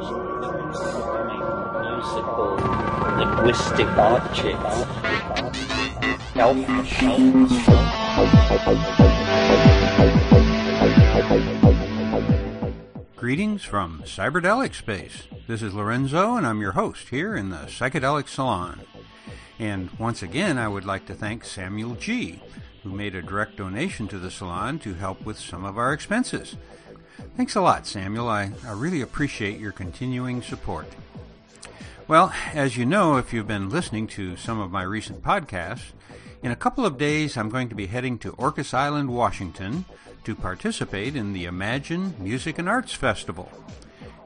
musical linguistic objects. Greetings from Cyberdelic Space. This is Lorenzo, and I'm your host here in the Psychedelic Salon. And once again, I would like to thank Samuel G., who made a direct donation to the salon to help with some of our expenses. Thanks a lot, Samuel. I, I really appreciate your continuing support. Well, as you know, if you've been listening to some of my recent podcasts, in a couple of days I'm going to be heading to Orcas Island, Washington to participate in the Imagine Music and Arts Festival.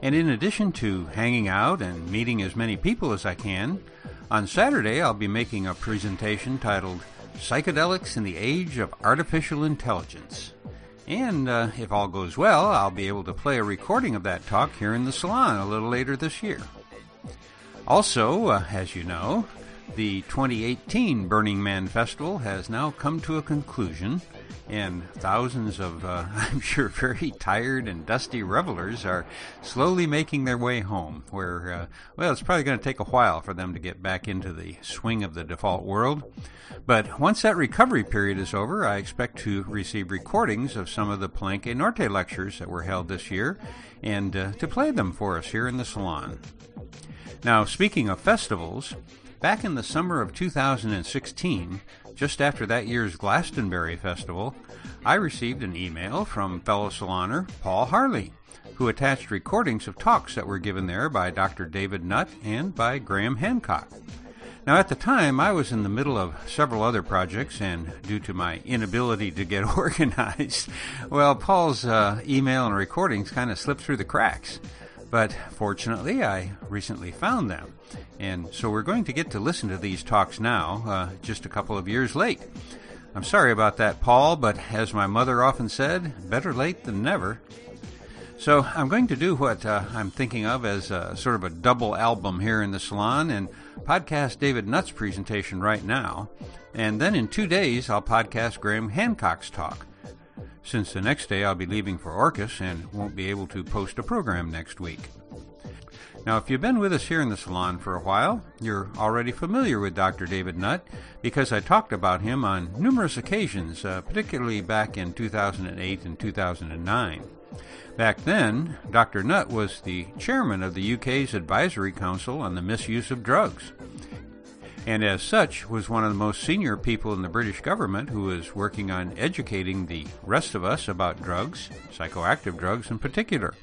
And in addition to hanging out and meeting as many people as I can, on Saturday I'll be making a presentation titled Psychedelics in the Age of Artificial Intelligence. And uh, if all goes well, I'll be able to play a recording of that talk here in the salon a little later this year. Also, uh, as you know, the 2018 Burning Man Festival has now come to a conclusion, and thousands of, uh, I'm sure, very tired and dusty revelers are slowly making their way home, where, uh, well, it's probably going to take a while for them to get back into the swing of the default world. But once that recovery period is over, I expect to receive recordings of some of the Palenque Norte lectures that were held this year and uh, to play them for us here in the salon. Now, speaking of festivals, back in the summer of 2016, just after that year's Glastonbury Festival, I received an email from fellow saloner Paul Harley, who attached recordings of talks that were given there by Dr. David Nutt and by Graham Hancock. Now, at the time, I was in the middle of several other projects, and due to my inability to get organized, well, Paul's uh, email and recordings kind of slipped through the cracks. But fortunately, I recently found them. And so we're going to get to listen to these talks now, uh, just a couple of years late. I'm sorry about that, Paul, but as my mother often said, better late than never. So I'm going to do what uh, I'm thinking of as a, sort of a double album here in the salon and podcast David Nutt's presentation right now. And then in two days, I'll podcast Graham Hancock's talk since the next day I'll be leaving for Orcas and won't be able to post a program next week. Now, if you've been with us here in the salon for a while, you're already familiar with Dr. David Nutt because I talked about him on numerous occasions, uh, particularly back in 2008 and 2009. Back then, Dr. Nutt was the chairman of the UK's Advisory Council on the Misuse of Drugs and as such was one of the most senior people in the British government who was working on educating the rest of us about drugs, psychoactive drugs in particular.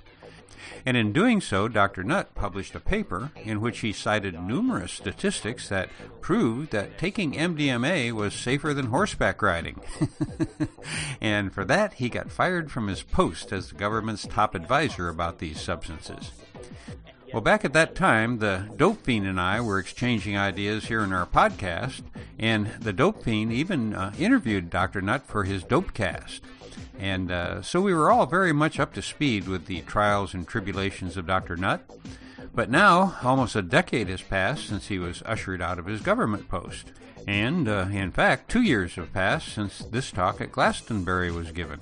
And in doing so, Dr. Nutt published a paper in which he cited numerous statistics that proved that taking MDMA was safer than horseback riding. and for that, he got fired from his post as the government's top advisor about these substances. Well, back at that time, the Dope Fiend and I were exchanging ideas here in our podcast, and the Dope Fiend even uh, interviewed Dr. Nutt for his Dopecast. And uh, so we were all very much up to speed with the trials and tribulations of Dr. Nutt. But now, almost a decade has passed since he was ushered out of his government post. And, uh, in fact, two years have passed since this talk at Glastonbury was given.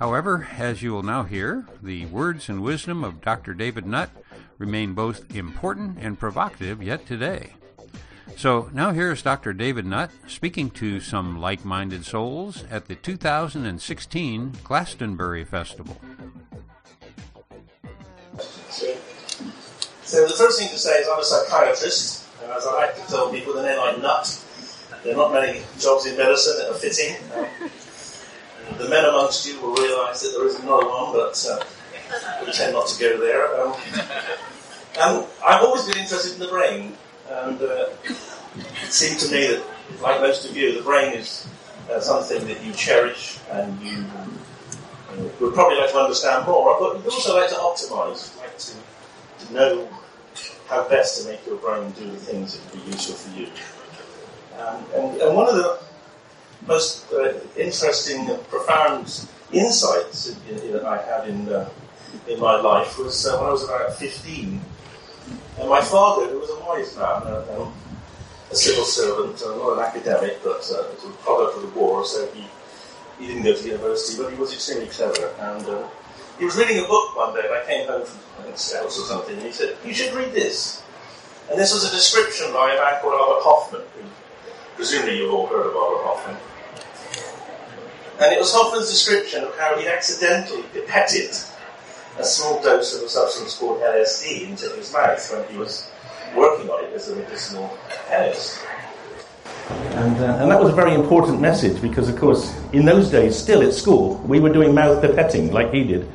However, as you will now hear, the words and wisdom of Dr. David Nutt remain both important and provocative yet today. So now here's Dr. David Nutt speaking to some like minded souls at the 2016 Glastonbury Festival. So the first thing to say is I'm a psychiatrist, and as I like to tell people, the name I'm Nutt. There are not many jobs in medicine that are fitting. Um, the men amongst you will realise that there is another one, but uh, we tend not to go there. Um, and I've always been interested in the brain, and uh, it seemed to me that, like most of you, the brain is uh, something that you cherish and you uh, would probably like to understand more, but you'd also like to optimize, like to, to know how best to make your brain do the things that would be useful for you. Um, and, and, one of the most uh, interesting and profound insights that I had in uh, in my life was uh, when I was about 15. And my father, who was a wise man, um, a civil servant, uh, not an academic, but uh, a product of the war, so he, he didn't go to university, but he was extremely clever. And uh, he was reading a book one day, and I came home from Scouts or something, and he said, You should read this. And this was a description by a man called Albert Hofmann, who presumably you've all heard of Albert Hofmann. And it was Hofmann's description of how he accidentally pipetted a small dose of a substance called LSD into his mouth when he was working on it as a medicinal chemist. And, uh, and that was a very important message because, of course, in those days, still at school, we were doing mouth pipetting like he did.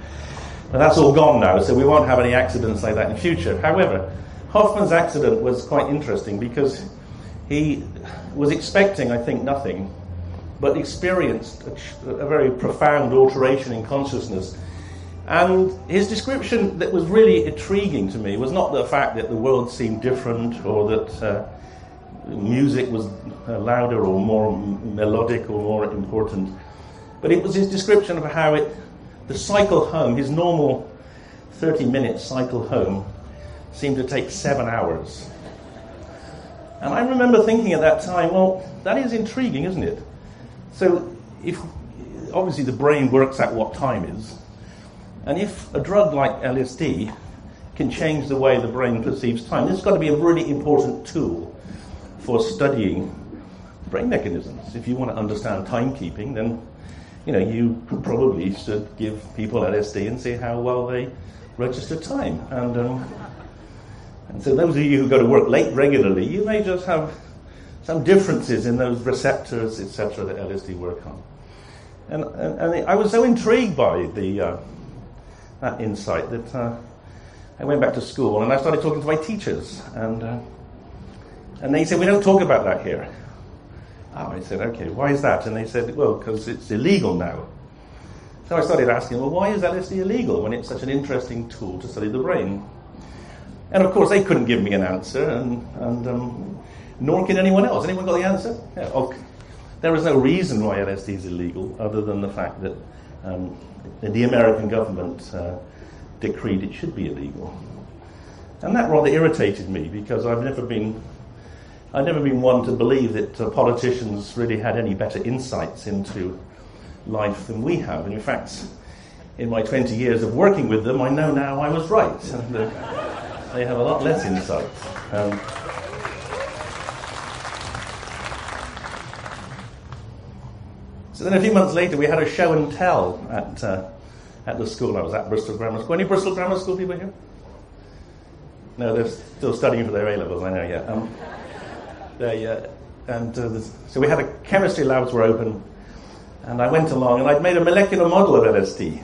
But that's all gone now, so we won't have any accidents like that in future. However, Hofmann's accident was quite interesting because he was expecting, I think, nothing, but experienced a, a very profound alteration in consciousness. And his description that was really intriguing to me was not the fact that the world seemed different or that uh, music was louder or more melodic or more important, but it was his description of how it the cycle home, his normal 30 minute cycle home, seemed to take seven hours. And I remember thinking at that time, well, that is intriguing, isn't it? So, if obviously the brain works out what time is, and if a drug like LSD can change the way the brain perceives time, this has got to be a really important tool for studying brain mechanisms. If you want to understand timekeeping, then you know, you probably should give people LSD and see how well they register time. And, um, and so, those of you who go to work late regularly, you may just have some differences in those receptors, etc., that LSD work on. And, and, and, I was so intrigued by the, uh, that insight that uh, I went back to school and I started talking to my teachers. And, uh, and they said, We don't talk about that here. Oh, I said, okay, why is that? And they said, well, because it's illegal now. So I started asking, well, why is LSD illegal when it's such an interesting tool to study the brain? And of course, they couldn't give me an answer, and, and um, nor can anyone else. Anyone got the answer? Yeah, okay. There is no reason why LSD is illegal other than the fact that um, the American government uh, decreed it should be illegal. And that rather irritated me because I've never been I've never been one to believe that uh, politicians really had any better insights into life than we have. And in fact, in my 20 years of working with them, I know now I was right. And, uh, they have a lot less insight. Um, so then a few months later, we had a show and tell at, uh, at the school I was at, Bristol Grammar School. Any Bristol Grammar School people here? No, they're still studying for their A levels, I know, yeah. Um, they, uh, and uh, so we had a chemistry labs were open, and I went along and I'd made a molecular model of LSD,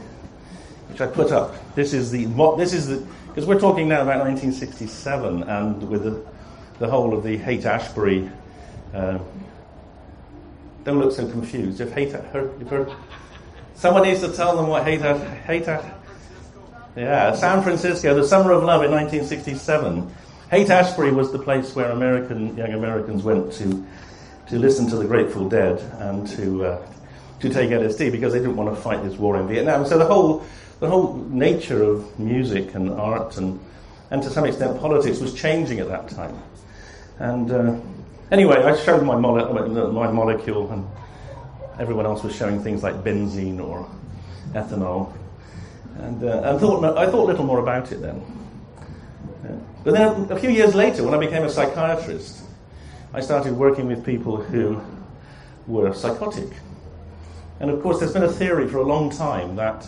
which I put up. This is the this is the because we're talking now about 1967, and with the, the whole of the Haight Ashbury. Uh, don't look so confused. If Haight, heard, heard, someone needs to tell them what Haight, Haight, yeah, San Francisco, the Summer of Love in 1967 Haight Ashbury was the place where American young Americans went to to listen to the Grateful Dead and to uh, to take LSD because they didn't want to fight this war in Vietnam. So the whole the whole nature of music and art and and to some extent politics was changing at that time. And uh, anyway, I showed my, mole- my molecule, and everyone else was showing things like benzene or ethanol. And, uh, and thought, I thought little more about it then. But then a few years later, when I became a psychiatrist, I started working with people who were psychotic. And of course, there's been a theory for a long time that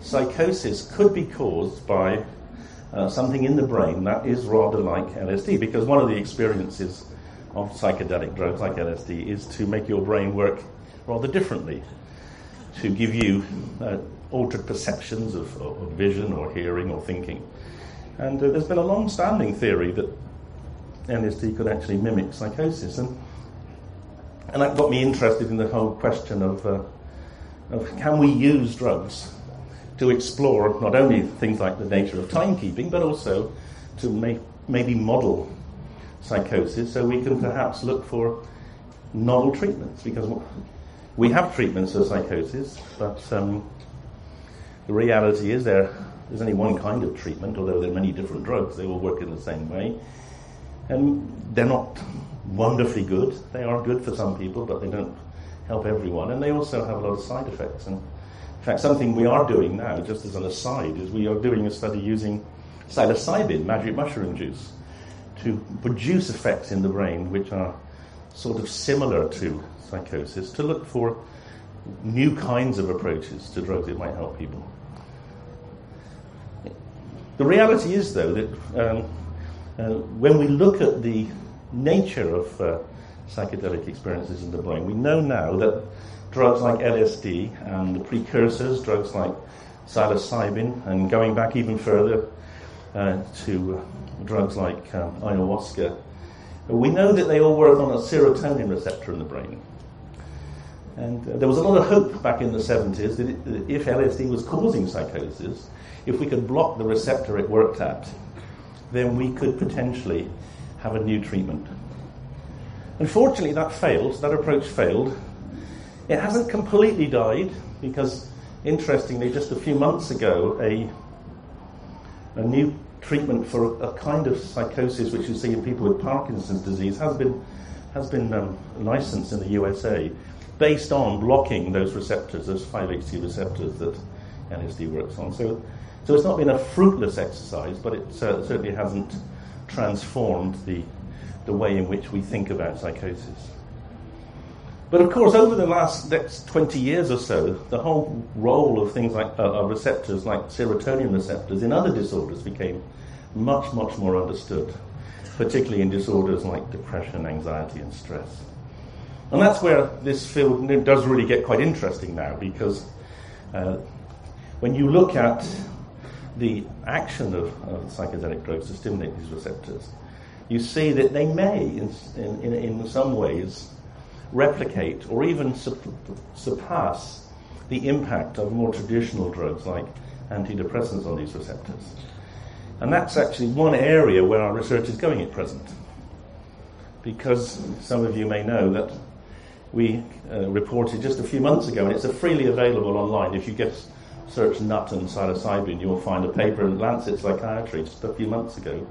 psychosis could be caused by uh, something in the brain that is rather like LSD, because one of the experiences of psychedelic drugs like LSD is to make your brain work rather differently, to give you uh, altered perceptions of, of vision or hearing or thinking. And uh, there's been a long standing theory that LSD could actually mimic psychosis. And, and that got me interested in the whole question of, uh, of can we use drugs to explore not only things like the nature of timekeeping, but also to make, maybe model psychosis so we can perhaps look for novel treatments. Because we have treatments for psychosis, but um, the reality is there there's only one kind of treatment, although there are many different drugs, they all work in the same way. And they're not wonderfully good. They are good for some people, but they don't help everyone. And they also have a lot of side effects. And in fact, something we are doing now, just as an aside, is we are doing a study using psilocybin, magic mushroom juice, to produce effects in the brain which are sort of similar to psychosis, to look for new kinds of approaches to drugs that might help people. The reality is, though, that um, uh, when we look at the nature of uh, psychedelic experiences in the brain, we know now that drugs like LSD and the precursors, drugs like psilocybin, and going back even further uh, to drugs like um, ayahuasca, we know that they all work on a serotonin receptor in the brain. And uh, there was a lot of hope back in the 70s that, it, that if LSD was causing psychosis, if we could block the receptor it worked at, then we could potentially have a new treatment. Unfortunately, that failed. That approach failed. It hasn't completely died because, interestingly, just a few months ago, a, a new treatment for a, kind of psychosis which you see in people with Parkinson's disease has been, has been um, licensed in the USA based on blocking those receptors, those 5-HT receptors that LSD works on. So, so it's not been a fruitless exercise, but it uh, certainly hasn't transformed the, the way in which we think about psychosis. But of course, over the last next 20 years or so, the whole role of things like uh, receptors, like serotonin receptors, in other disorders became much, much more understood, particularly in disorders like depression, anxiety, and stress. And that's where this field does really get quite interesting now, because uh, when you look at the action of, of, psychedelic drugs to stimulate these receptors, you see that they may, in, in, in some ways, replicate or even surpass the impact of more traditional drugs like antidepressants on these receptors. And that's actually one area where our research is going at present. Because some of you may know that we uh, reported just a few months ago, and it's freely available online. If you just search Nutt and psilocybin, you'll find a paper in Lancet Psychiatry just a few months ago,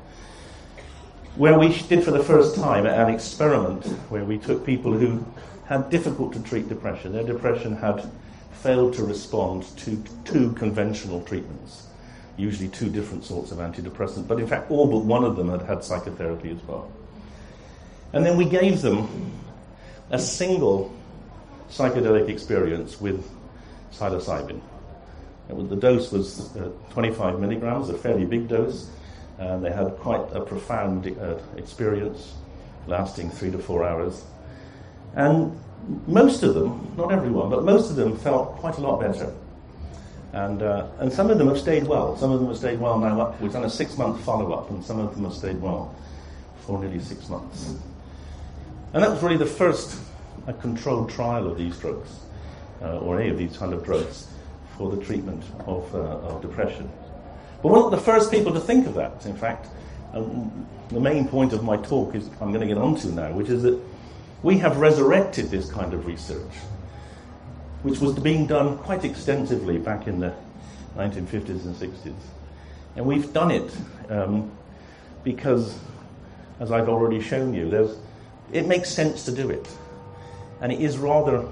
where we did for the first time an experiment where we took people who had difficult to treat depression. Their depression had failed to respond to two conventional treatments, usually two different sorts of antidepressants, but in fact, all but one of them had had psychotherapy as well. And then we gave them a single psychedelic experience with psilocybin. the dose was uh, 25 milligrams, a fairly big dose, and they had quite a profound uh, experience lasting three to four hours. And most of them, not everyone, but most of them felt quite a lot better. And, uh, and some of them have stayed well. Some of them have stayed well now. We've done a six month follow up, and some of them have stayed well for nearly six months. And that was really the first a controlled trial of these drugs, uh, or any of these kind of drugs, for the treatment of, uh, of depression. But one of the first people to think of that, in fact, um, the main point of my talk is I'm going to get onto now, which is that we have resurrected this kind of research, which was being done quite extensively back in the 1950s and 60s. And we've done it um, because, as I've already shown you, it makes sense to do it. And it is rather,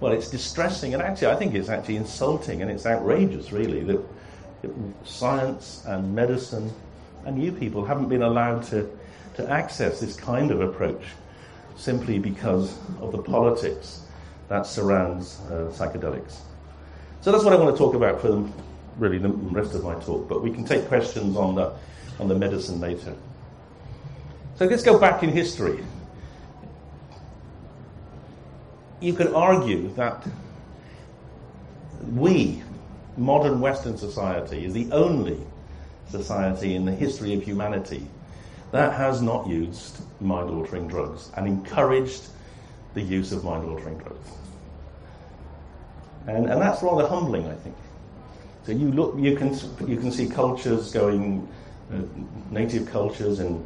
well, it's distressing, and actually, I think it's actually insulting and it's outrageous, really, that, science and medicine and you people haven't been allowed to, to access this kind of approach simply because of the politics that surrounds uh, psychedelics. So that's what I want to talk about for the, really the rest of my talk, but we can take questions on the, on the medicine later. So let's go back in history. You could argue that we, modern Western society, is the only society in the history of humanity that has not used mind altering drugs and encouraged the use of mind altering drugs. And, and that's rather humbling, I think. So you look, you can, you can see cultures going, uh, native cultures in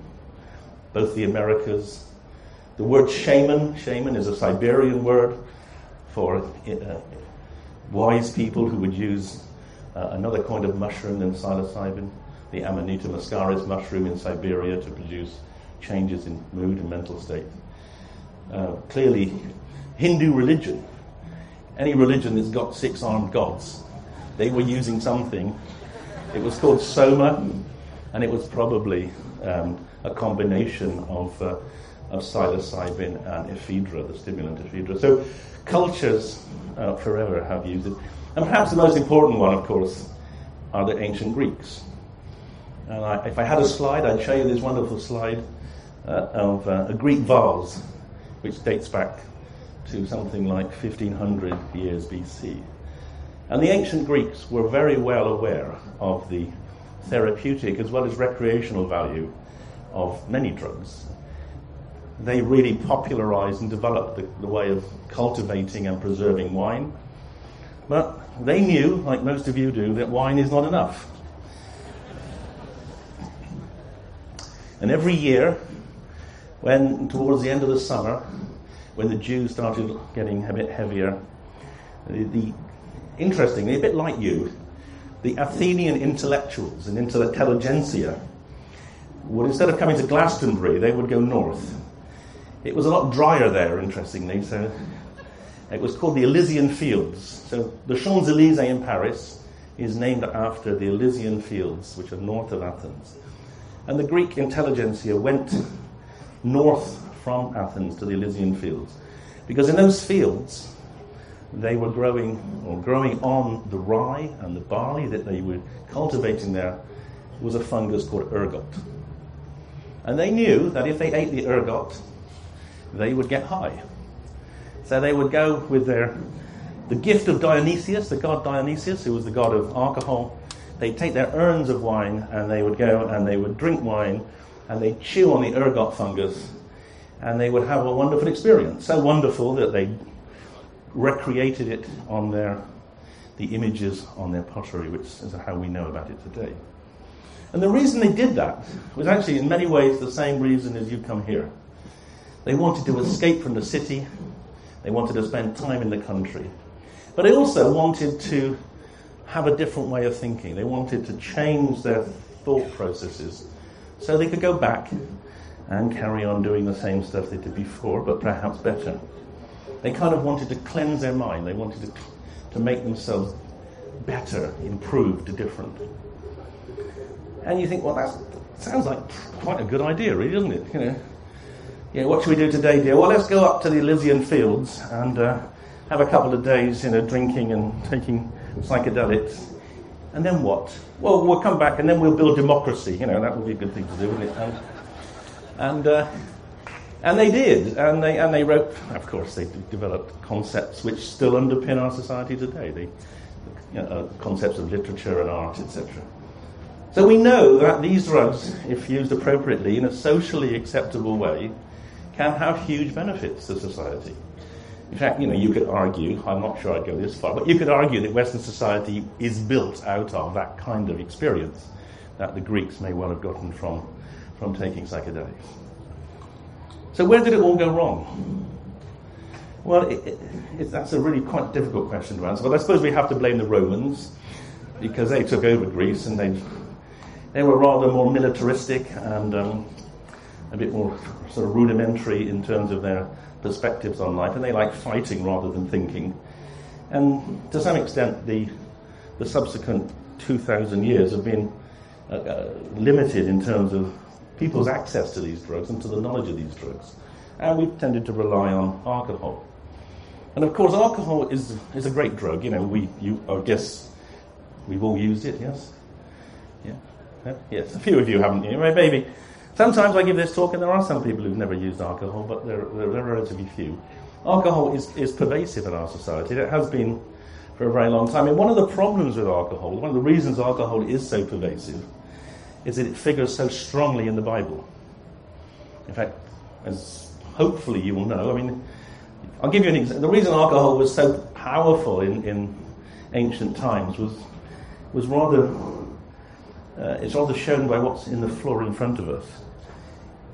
both the Americas. The word shaman, shaman is a Siberian word for uh, wise people who would use uh, another kind of mushroom than psilocybin, the Amanita muscaria mushroom in Siberia to produce changes in mood and mental state. Uh, clearly, Hindu religion any religion that's got six armed gods. They were using something. It was called soma, and it was probably um, a combination of, uh, of psilocybin and ephedra, the stimulant ephedra. So cultures uh, forever have used it. And perhaps the most important one, of course, are the ancient Greeks. And I, if I had a slide, I'd show you this wonderful slide uh, of uh, a Greek vase, which dates back to something like 1500 years BC. And the ancient Greeks were very well aware of the therapeutic as well as recreational value of many drugs. They really popularized and developed the, the way of cultivating and preserving wine. But they knew, like most of you do, that wine is not enough. And every year, when towards the end of the summer, when the dew started getting a bit heavier, the, the interestingly, a bit like you, the Athenian intellectuals and intelligentsia would, instead of coming to Glastonbury, they would go north. It was a lot drier there, interestingly, so it was called the Elysian Fields. So the Champs Elysees in Paris is named after the Elysian Fields, which are north of Athens. And the Greek intelligentsia went north from Athens to the Elysian Fields. Because in those fields, they were growing or growing on the rye and the barley that they were cultivating there was a fungus called ergot. And they knew that if they ate the ergot, they would get high. So they would go with their the gift of Dionysius, the god Dionysius, who was the god of alcohol. They'd take their urns of wine and they would go and they would drink wine and they'd chew on the ergot fungus and they would have a wonderful experience. So wonderful that they recreated it on their the images on their pottery, which is how we know about it today. And the reason they did that was actually in many ways the same reason as you come here. They wanted to escape from the city, they wanted to spend time in the country. But they also wanted to have a different way of thinking. They wanted to change their thought processes so they could go back and carry on doing the same stuff they did before, but perhaps better. They kind of wanted to cleanse their mind. They wanted to, to make themselves better, improved, different. And you think, well, that sounds like quite a good idea, really, doesn't it? You know, yeah, what should we do today, dear? Well, let's go up to the Elysian fields and uh, have a couple of days, you know, drinking and taking psychedelics. And then what? Well, we'll come back and then we'll build democracy. You know, that would be a good thing to do, wouldn't it? And, and uh, and they did, and they, and they wrote, of course, they developed concepts which still underpin our society today, the you know, uh, concepts of literature and art, etc. So we know that these drugs, if used appropriately in a socially acceptable way, can have huge benefits to society. In fact, you know, you could argue, I'm not sure I'd go this far, but you could argue that Western society is built out of that kind of experience that the Greeks may well have gotten from, from taking psychedelics. So where did it all go wrong? Well, it, it, that's a really quite difficult question to answer. But I suppose we have to blame the Romans because they took over Greece and they they were rather more militaristic and um, a bit more sort of rudimentary in terms of their perspectives on life, and they like fighting rather than thinking. And to some extent, the the subsequent 2,000 years have been uh, uh, limited in terms of people's access to these drugs and to the knowledge of these drugs. And we've tended to rely on alcohol. And of course, alcohol is, is a great drug. You know, we, you, I guess we've all used it, yes? Yeah? Yes, a few of you haven't. You maybe. Sometimes I give this talk and there are some people who've never used alcohol, but they're, they're relatively few. Alcohol is, is pervasive in our society. It has been for a very long time. And one of the problems with alcohol, one of the reasons alcohol is so pervasive, is that it figures so strongly in the Bible. In fact, as hopefully you will know, I mean, I'll give you an example. The reason alcohol was so powerful in, in ancient times was, was rather, uh, it's rather shown by what's in the floor in front of us.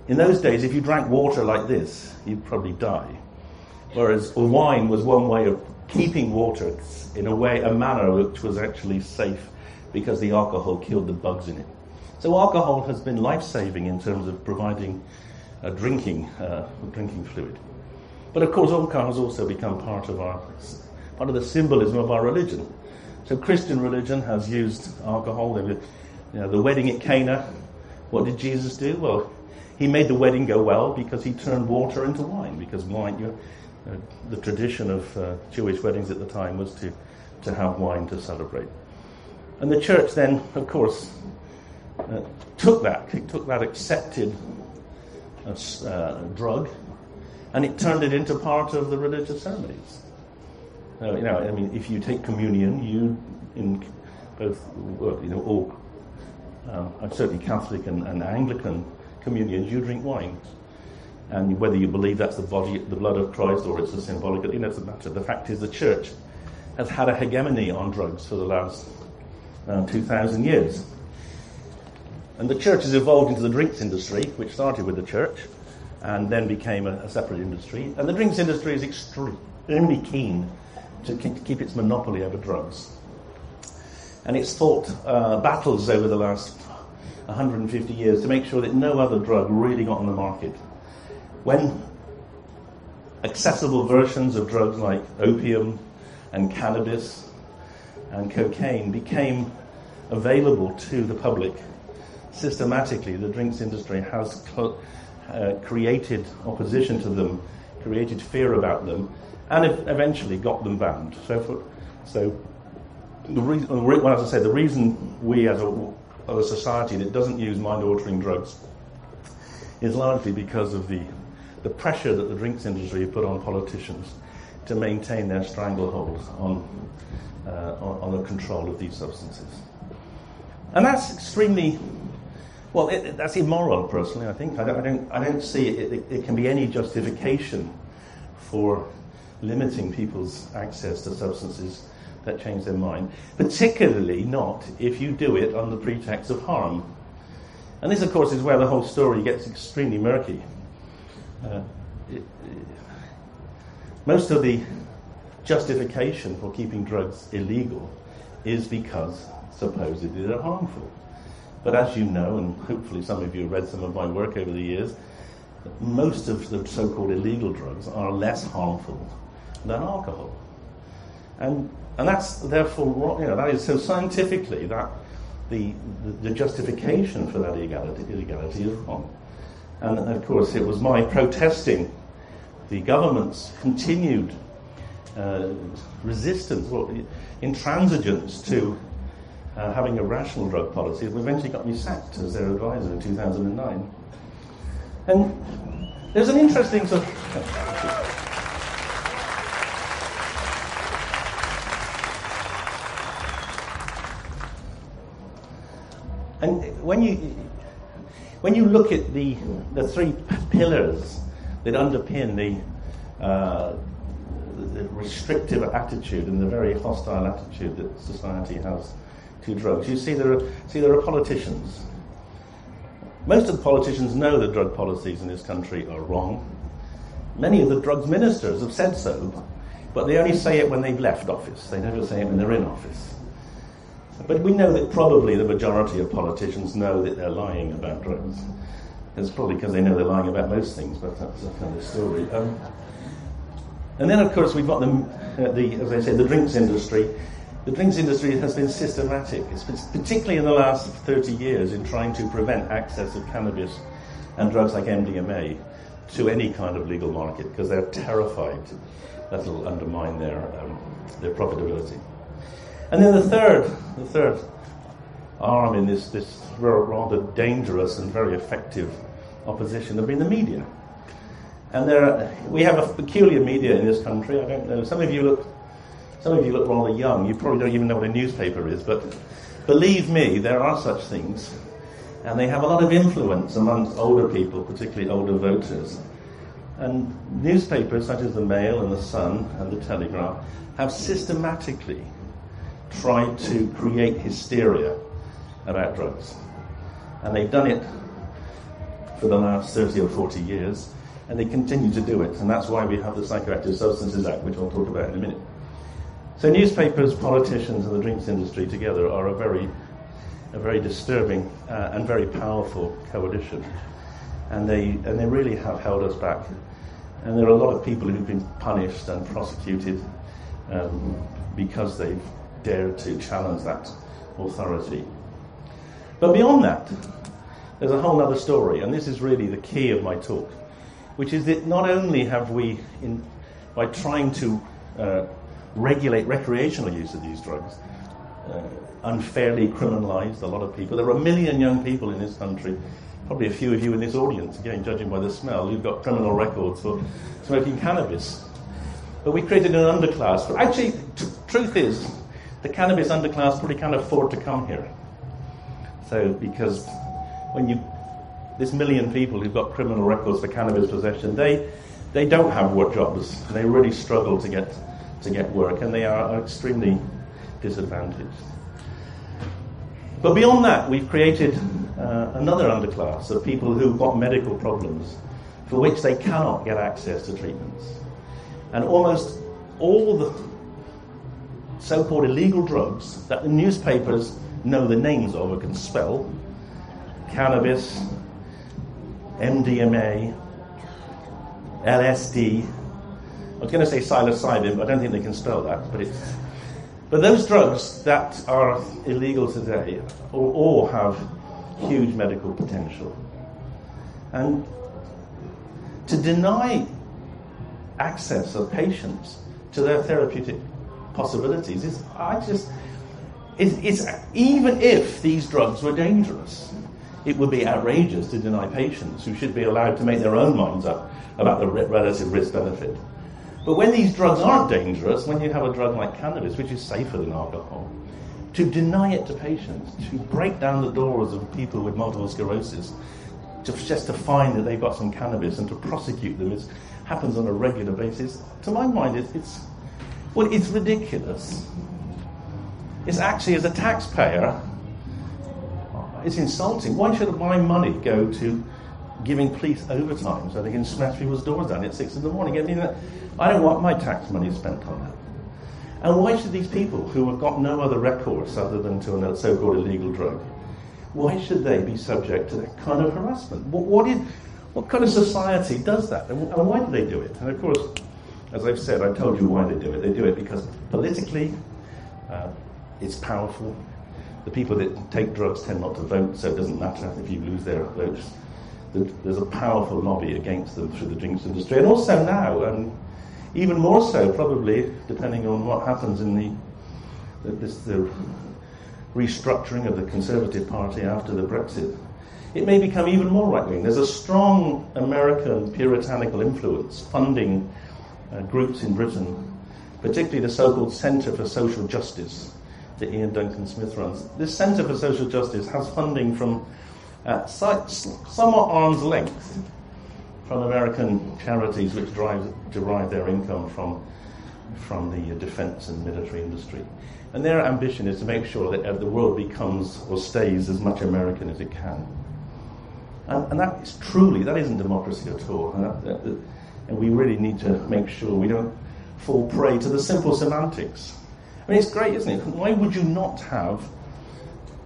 In those days, if you drank water like this, you'd probably die. Whereas wine was one way of keeping water in a way, a manner which was actually safe because the alcohol killed the bugs in it. So alcohol has been life-saving in terms of providing a drinking, uh, drinking fluid. But of course, alcohol has also become part of our part of the symbolism of our religion. So Christian religion has used alcohol. You know, the wedding at Cana, what did Jesus do? Well, he made the wedding go well because he turned water into wine. Because wine, you know, uh, the tradition of uh, Jewish weddings at the time was to, to have wine to celebrate. And the church then, of course, uh, took that, took that accepted uh, uh, drug, and it turned it into part of the religious ceremonies. Uh, you know, I mean, if you take communion, you in both, you know, all, uh, certainly Catholic and, and Anglican communions, you drink wine. And whether you believe that's the body, the blood of Christ, or it's a symbolic, it doesn't matter. The fact is, the church has had a hegemony on drugs for the last uh, 2,000 years. And the church has evolved into the drinks industry, which started with the church and then became a, a separate industry. And the drinks industry is extremely keen to keep its monopoly over drugs. And it's fought uh, battles over the last 150 years to make sure that no other drug really got on the market. When accessible versions of drugs like opium and cannabis and cocaine became available to the public, systematically the drinks industry has cl- uh, created opposition to them, created fear about them, and eventually got them banned. So, for, so the reason, well, as I say, the reason we as a, as a society that doesn't use mind-altering drugs is largely because of the, the pressure that the drinks industry put on politicians to maintain their stranglehold on, uh, on, the control of these substances. And that's extremely, well, it, that's immoral, personally, I think. I don't, I don't, I don't see it, it can be any justification for limiting people's access to substances that change their mind, particularly not if you do it on the pretext of harm. And this, of course, is where the whole story gets extremely murky. Uh, most of the justification for keeping drugs illegal is because supposedly they're harmful. But as you know, and hopefully some of you have read some of my work over the years, most of the so called illegal drugs are less harmful than alcohol. And, and that's therefore, you know, that is so scientifically that the, the, the justification for that illegality, illegality is wrong. And of course, it was my protesting the government's continued uh, resistance, well, intransigence to uh, having a rational drug policy that eventually got me sacked as their advisor in 2009. And there's an interesting sort of. And when you, when you look at the, the three pillars that underpin the, uh, the restrictive attitude and the very hostile attitude that society has to drugs, you see there are, see there are politicians. Most of the politicians know that drug policies in this country are wrong. Many of the drugs ministers have said so, but they only say it when they've left office. They never say it when they're in office. But we know that probably the majority of politicians know that they're lying about drugs. It's probably because they know they're lying about most things, but that's a another story. Um, and then, of course, we've got the, uh, the, as I said, the drinks industry. The drinks industry has been systematic, particularly in the last 30 years, in trying to prevent access of cannabis and drugs like MDMA to any kind of legal market because they're terrified that it'll undermine their, um, their profitability. And then the third, the third arm in this, this rather dangerous and very effective opposition have been the media. And there are, we have a peculiar media in this country. I don't know. Some of you look, some of you look rather young. You probably don't even know what a newspaper is. But believe me, there are such things, and they have a lot of influence amongst older people, particularly older voters. And newspapers such as the Mail and the Sun and the Telegraph have systematically tried to create hysteria about drugs. And they've done it for the last 30 or 40 years, and they continue to do it. And that's why we have the Psychoactive Substances Act, which I'll talk about in a minute. So newspapers, politicians, and the drinks industry together are a very, a very disturbing uh, and very powerful coalition. And they, and they really have held us back. And there are a lot of people who've been punished and prosecuted um, because they've dared to challenge that authority. But beyond that, there's a whole other story, and this is really the key of my talk, which is that not only have we, in, by trying to uh, regulate recreational use of these drugs, uh, unfairly criminalized a lot of people. There are a million young people in this country, probably a few of you in this audience, again, judging by the smell, who've got criminal records for smoking cannabis. But we created an underclass. But actually, t- truth is, the cannabis underclass probably can't afford to come here. So, because when you, this million people who've got criminal records for cannabis possession, they, they don't have work jobs. They really struggle to get, to get work, and they are extremely disadvantaged. But beyond that, we've created uh, another underclass of people who've got medical problems for which they cannot get access to treatments. And almost all the so called illegal drugs that the newspapers know the names of or can spell cannabis, MDMA, LSD. I was going to say psilocybin, but I don't think they can spell that, but it's but those drugs that are illegal today all, all have huge medical potential. And to deny access of patients to their therapeutic possibilities is, I just, it, it's, even if these drugs were dangerous, it would be outrageous to deny patients who should be allowed to make their own minds up about the relative risk benefit. But when these drugs aren't dangerous, when you have a drug like cannabis, which is safer than alcohol, to deny it to patients, to break down the doors of people with multiple sclerosis, to, just to find that they've got some cannabis and to prosecute them, is, happens on a regular basis. To my mind, it, it's well, it's ridiculous. It's actually, as a taxpayer, it's insulting. Why should my money go to giving police overtime so they can smash people's doors down at six in the morning? I mean, I don't want my tax money spent on that. And why should these people, who have got no other recourse other than to a so-called illegal drug, why should they be subject to that kind of harassment? What, what, is, what kind of society does that? And, and why do they do it? And of course, as I've said, I told you why they do it. They do it because politically, uh, it's powerful. The people that take drugs tend not to vote, so it doesn't matter if you lose their votes. There's a powerful lobby against them through the drinks industry. And also now, um, even more so, probably, depending on what happens in the, the, this, the restructuring of the Conservative Party after the Brexit. It may become even more right wing. There's a strong American puritanical influence funding uh, groups in Britain, particularly the so called Centre for Social Justice that Iain Duncan Smith runs. This Centre for Social Justice has funding from uh, somewhat arm's length from American charities which drive, derive their income from, from the defense and military industry. And their ambition is to make sure that uh, the world becomes or stays as much American as it can. And, and that is truly, that isn't democracy at all. That, that, and we really need to make sure we don't fall prey to the simple semantics. I mean, it's great, isn't it? Why would you not have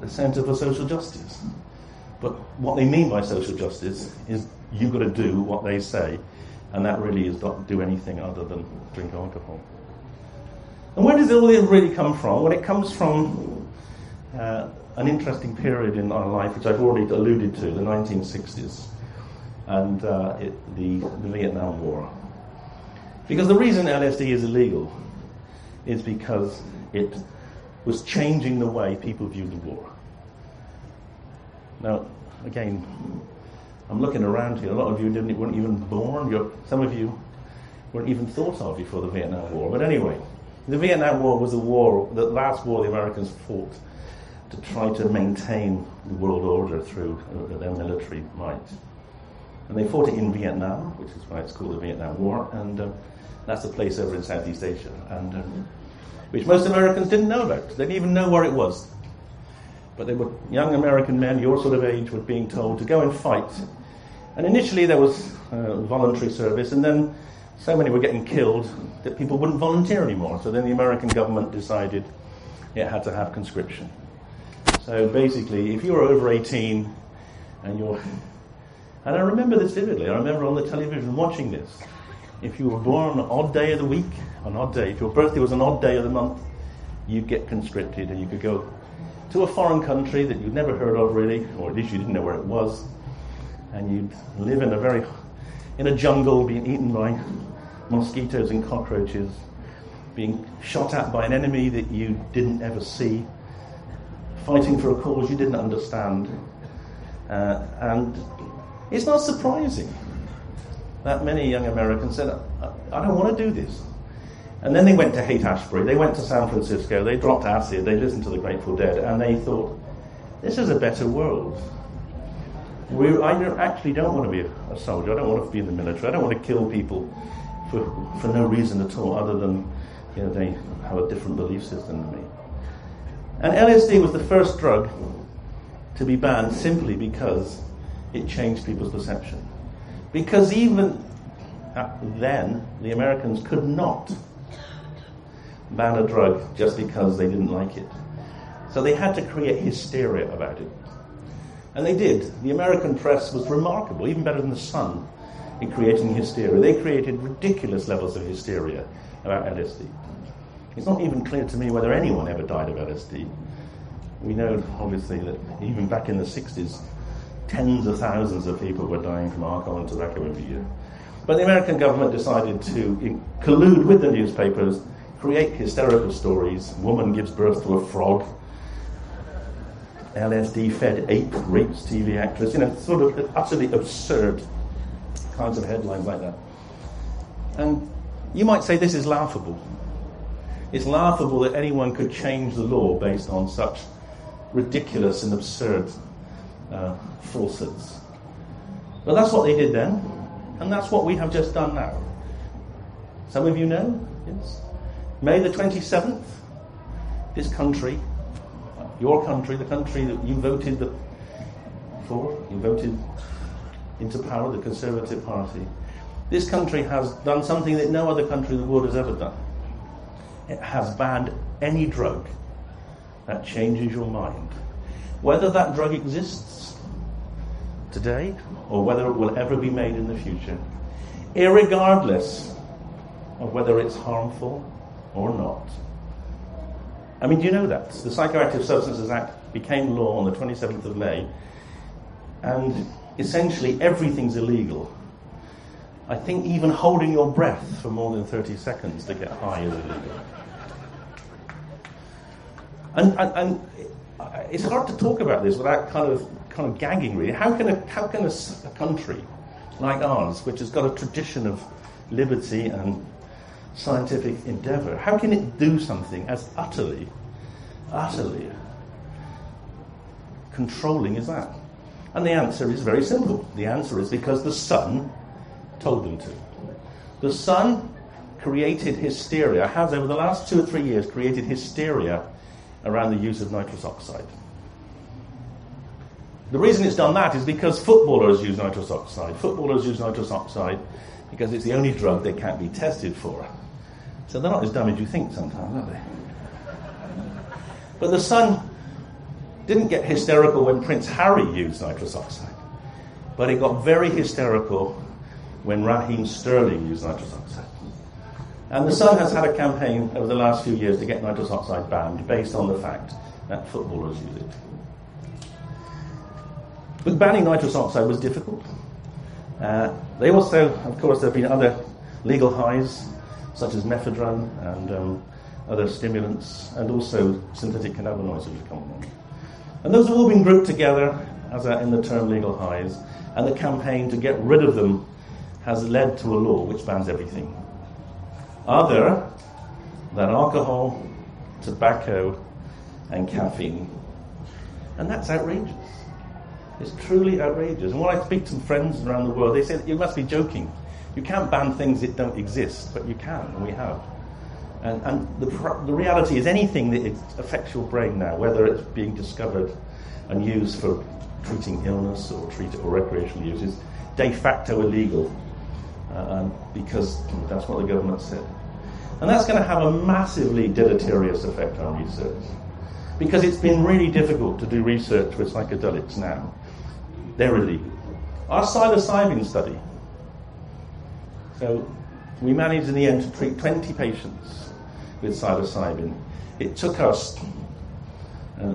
the Centre for Social Justice? But what they mean by social justice is you've got to do what they say, and that really is not do anything other than drink alcohol. And where does all this really come from? Well, it comes from uh, an interesting period in our life, which I've already alluded to, the 1960s, and uh, it, the, the Vietnam War. Because the reason LSD is illegal is because it was changing the way people viewed the war. Now, again, I'm looking around here. A lot of you didn't, weren't even born. You're, some of you weren't even thought of before the Vietnam War. But anyway, the Vietnam War was a war, the last war the Americans fought to try to maintain the world order through uh, their military might. And they fought it in Vietnam, which is why it's called the Vietnam War, and uh, that's a place over in Southeast Asia, and uh, which most Americans didn't know about. They didn't even know where it was. But they were young American men, your sort of age, were being told to go and fight and initially there was uh, voluntary service, and then so many were getting killed that people wouldn't volunteer anymore. So then the American government decided it had to have conscription. So basically, if you were over 18 and you're. And I remember this vividly. I remember on the television watching this. if you were born on an odd day of the week, an odd day, if your birthday was an odd day of the month, you'd get conscripted and you could go to a foreign country that you'd never heard of really, or at least you didn't know where it was, and you'd live in a very, in a jungle being eaten by mosquitoes and cockroaches, being shot at by an enemy that you didn't ever see, fighting for a cause you didn't understand. Uh, and it's not surprising that many young Americans said, I don't want to do this. And then they went to Haight Ashbury, they went to San Francisco, they dropped acid, they listened to the Grateful Dead, and they thought, this is a better world. We, I actually don't want to be a, soldier, I don't want to be in the military, I don't want to kill people for, for no reason at all other than you know, they have a different belief system than me. And LSD was the first drug to be banned simply because it changed people's perception. Because even then, the Americans could not ban a drug just because they didn't like it. So they had to create hysteria about it. And they did. The American press was remarkable, even better than the Sun, in creating hysteria. They created ridiculous levels of hysteria about LSD. It's not even clear to me whether anyone ever died of LSD. We know, obviously, that even back in the 60s, tens of thousands of people were dying from alcohol and tobacco every year. But the American government decided to collude with the newspapers, create hysterical stories. Woman gives birth to a frog. LSD fed ape rapes TV actress. You know, sort of utterly absurd kinds of headlines like that. And you might say this is laughable. It's laughable that anyone could change the law based on such ridiculous and absurd uh, falsehoods. But that's what they did then, and that's what we have just done now. Some of you know, yes? May the 27th, this country, your country, the country that you voted the, for, you voted into power, the Conservative Party, this country has done something that no other country in the world has ever done. It has banned any drug that changes your mind. Whether that drug exists today or whether it will ever be made in the future, regardless of whether it's harmful or not. I mean, do you know that? The Psychoactive Substances Act became law on the 27th of May, and essentially everything's illegal. I think even holding your breath for more than 30 seconds to get high is illegal. And, and, and, it's hard to talk about this without kind of kind of gagging. Really, how can a how can a, a country like ours, which has got a tradition of liberty and scientific endeavour, how can it do something as utterly, utterly controlling as that? And the answer is very simple. The answer is because the sun told them to. The sun created hysteria, has over the last two or three years created hysteria around the use of nitrous oxide. The reason it's done that is because footballers use nitrous oxide. Footballers use nitrous oxide because it's the only drug they can't be tested for. So they're not as dumb as you think sometimes, are they? But the Sun didn't get hysterical when Prince Harry used nitrous oxide, but it got very hysterical when Raheem Sterling used nitrous oxide. And the Sun has had a campaign over the last few years to get nitrous oxide banned based on the fact that footballers use it. But banning nitrous oxide was difficult. Uh, they also, of course, there have been other legal highs, such as mephedrone and um, other stimulants, and also synthetic cannabinoids which have come along. And those have all been grouped together as a, in the term legal highs, and the campaign to get rid of them has led to a law which bans everything other than alcohol, tobacco, and caffeine. And that's outrageous. It's truly outrageous. And when I speak to friends around the world, they say, You must be joking. You can't ban things that don't exist, but you can, and we have. And, and the, the reality is, anything that affects your brain now, whether it's being discovered and used for treating illness or treat or recreational use, is de facto illegal uh, because that's what the government said. And that's going to have a massively deleterious effect on research. Because it's been really difficult to do research with psychedelics now. They're illegal. Our psilocybin study. So, We managed in the end to treat 20 patients with psilocybin. It took us uh,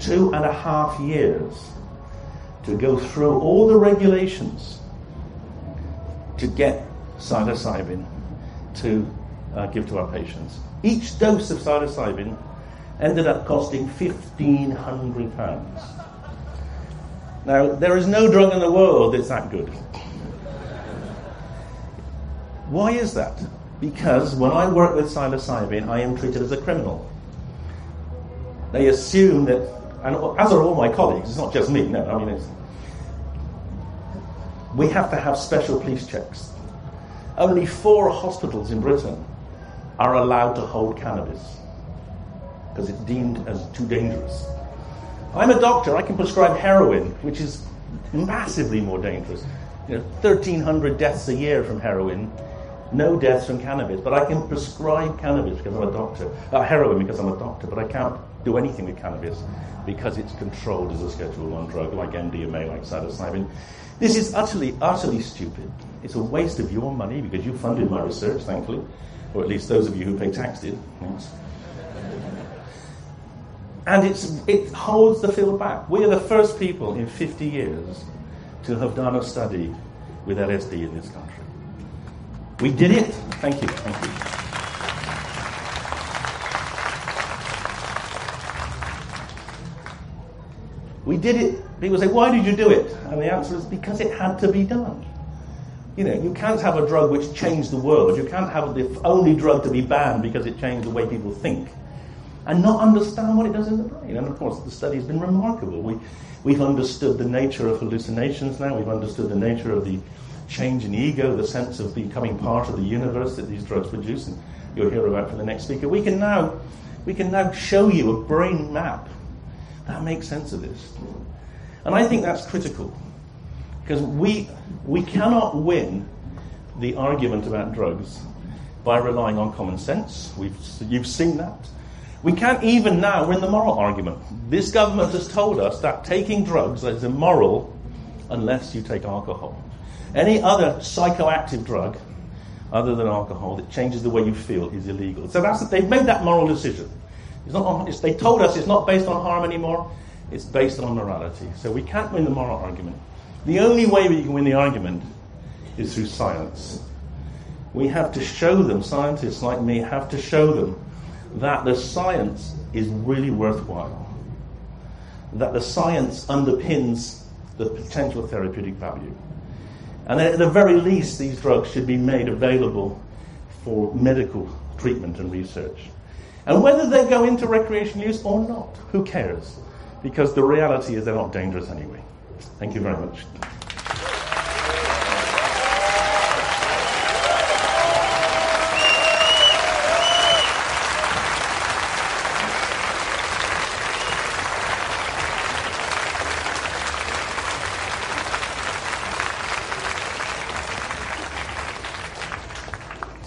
two and a half years to go through all the regulations to get psilocybin to uh, give to our patients. Each dose of psilocybin ended up costing £1,500. Now, there is no drug in the world that's that good. Why is that? Because when I work with psilocybin, I am treated as a criminal. They assume that, and as are all my colleagues, it's not just me, no, I mean, we have to have special police checks. Only four hospitals in Britain are allowed to hold cannabis because it's deemed as too dangerous. I'm a doctor, I can prescribe heroin, which is massively more dangerous. You know, 1,300 deaths a year from heroin, no deaths from cannabis, but I can prescribe cannabis because I'm a doctor, uh, heroin because I'm a doctor, but I can't do anything with cannabis because it's controlled as a Schedule 1 drug like MDMA, like psilocybin. This is utterly, utterly stupid. It's a waste of your money because you funded my research, thankfully, or at least those of you who pay tax did. Thanks. And it holds the field back. We are the first people in 50 years to have done a study with LSD in this country. We did it. Thank you. Thank you. We did it. People say, why did you do it? And the answer is because it had to be done. You know, you can't have a drug which changed the world. You can't have the only drug to be banned because it changed the way people think and not understand what it does in the brain. And of course, the study has been remarkable. We, we've understood the nature of hallucinations now, we've understood the nature of the change in ego, the sense of becoming part of the universe that these drugs produce, and you'll hear about for the next speaker. We can now, we can now show you a brain map that makes sense of this. And I think that's critical because we, we cannot win the argument about drugs by relying on common sense. We've, you've seen that. We can't even now, we're in the moral argument. This government has told us that taking drugs is immoral unless you take alcohol. Any other psychoactive drug other than alcohol that changes the way you feel is illegal. So that's, they've made that moral decision. It's not on, it's, they told us it's not based on harm anymore, it's based on morality. So we can't win the moral argument. The only way we can win the argument is through science. We have to show them, scientists like me have to show them that the science is really worthwhile, that the science underpins the potential therapeutic value. And at the very least, these drugs should be made available for medical treatment and research. And whether they go into recreational use or not, who cares? Because the reality is they're not dangerous anyway. Thank you very much.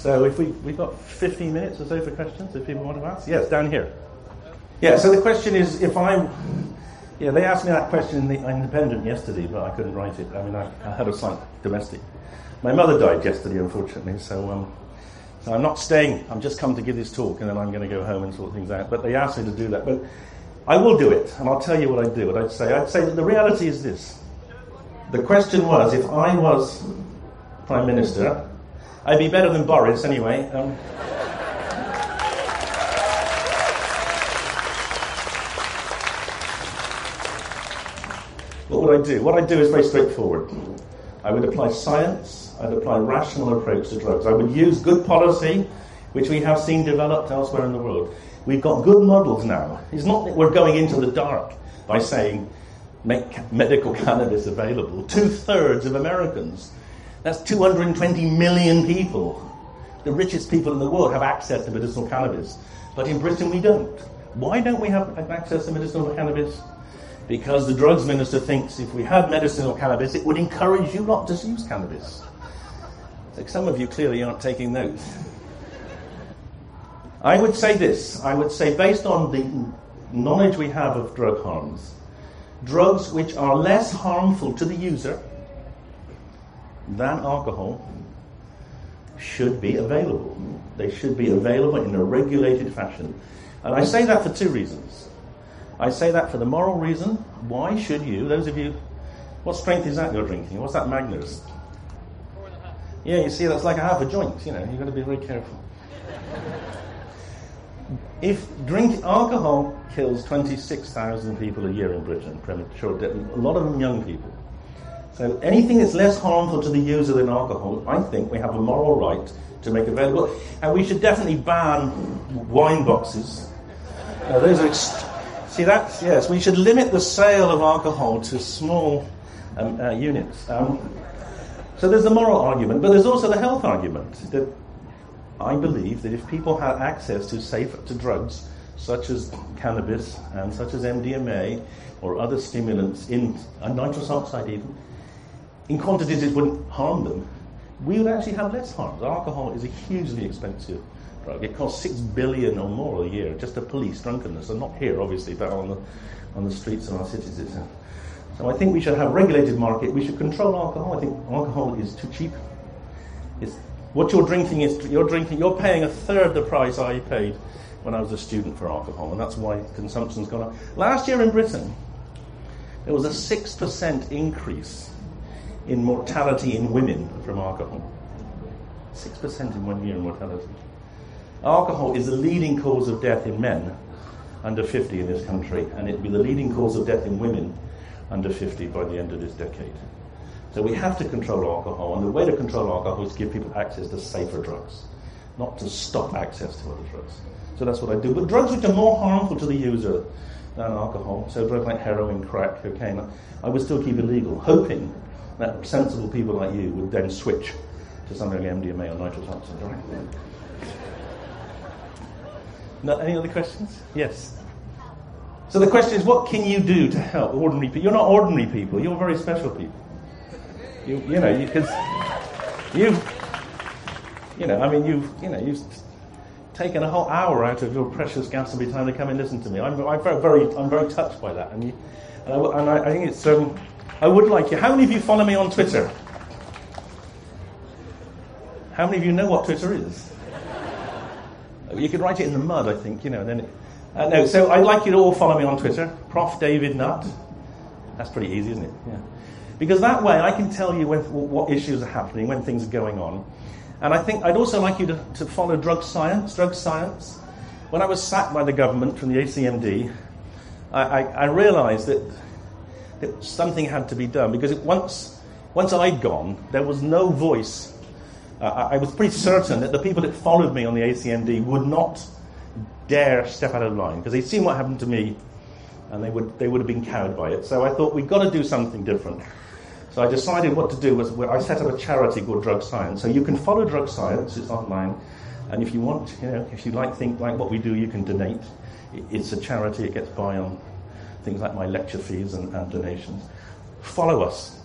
So if we, we've got 15 minutes or so for questions, if people want to ask. Yes, down here. Yeah, so the question is, if I'm... Yeah, they asked me that question in the Independent yesterday, but I couldn't write it. I mean, I, I had a slight domestic. My mother died yesterday, unfortunately, so, um, so I'm not staying. I'm just come to give this talk, and then I'm going to go home and sort things out. But they asked me to do that. But I will do it, and I'll tell you what I'd do. What I'd say, I'd say that the reality is this. The question was, if I was Prime Minister, I'd be better than Boris anyway. Um, what would I do? What I'd do is very straightforward. I would apply science, I'd apply rational approach to drugs. I would use good policy, which we have seen developed elsewhere in the world. We've got good models now. It's not that we're going into the dark by saying make medical cannabis available. Two thirds of Americans that's 220 million people. The richest people in the world have access to medicinal cannabis. But in Britain, we don't. Why don't we have access to medicinal cannabis? Because the drugs minister thinks if we had medicinal cannabis, it would encourage you not to use cannabis. So some of you clearly aren't taking notes. I would say this I would say, based on the knowledge we have of drug harms, drugs which are less harmful to the user than alcohol should be available. They should be available in a regulated fashion. And I say that for two reasons. I say that for the moral reason. Why should you, those of you, what strength is that you're drinking? What's that Magners? Yeah, you see, that's like a half a joint. You know, you've got to be very careful. if drink alcohol kills 26,000 people a year in Britain, premature a lot of them young people. So anything that's less harmful to the user than alcohol, I think we have a moral right to make available. And we should definitely ban wine boxes. Now, those are ex- see that's yes. We should limit the sale of alcohol to small um, uh, units. Um, so there's the moral argument, but there's also the health argument that I believe that if people had access to safe to drugs such as cannabis and such as MDMA or other stimulants in and nitrous oxide even in quantities that wouldn't harm them, we would actually have less harm. Alcohol is a hugely expensive drug. It costs six billion or more a year just to police drunkenness, and not here, obviously, but on the on the streets of our cities. Itself. So I think we should have a regulated market. We should control alcohol. I think alcohol is too cheap. It's, what you're drinking is you're drinking. You're paying a third the price I paid when I was a student for alcohol, and that's why consumption's gone up. Last year in Britain, there was a six percent increase in mortality in women from alcohol. 6% in one year in mortality. Alcohol is the leading cause of death in men under 50 in this country, and it'll be the leading cause of death in women under 50 by the end of this decade. So we have to control alcohol, and the way to control alcohol is to give people access to safer drugs, not to stop access to other drugs. So that's what I do. But drugs which are more harmful to the user than alcohol, so drugs like heroin, crack, cocaine, I would still keep illegal, hoping that sensible people like you would then switch to something like MDMA or nitrous oxide, right? Any other questions? Yes. So the question is, what can you do to help ordinary people? You're not ordinary people. You're very special people. You, you know, because you, you've, you know, I mean, you've, you know, you've taken a whole hour out of your precious Gatsby time to come and listen to me. I'm, I'm very, very, I'm very touched by that, and, you, and, I, and I, I think it's. Um, I would like you. How many of you follow me on Twitter? How many of you know what Twitter is? You could write it in the mud, I think, you know. Then, it, uh, no. So I'd like you to all follow me on Twitter, Prof David Nutt. That's pretty easy, isn't it? Yeah. Because that way I can tell you when, what issues are happening, when things are going on. And I think I'd also like you to, to follow drug science. Drug science. When I was sacked by the government from the ACMD, I, I, I realised that something had to be done because it, once, once I'd gone, there was no voice. Uh, I was pretty certain that the people that followed me on the ACMD would not dare step out of line because they'd seen what happened to me and they would, they would have been cowed by it. So I thought, we've got to do something different. So I decided what to do was I set up a charity called Drug Science. So you can follow Drug Science, it's online. And if you want, you know, if you like think like what we do, you can donate. It's a charity, it gets by on things like my lecture fees and, and donations. Follow us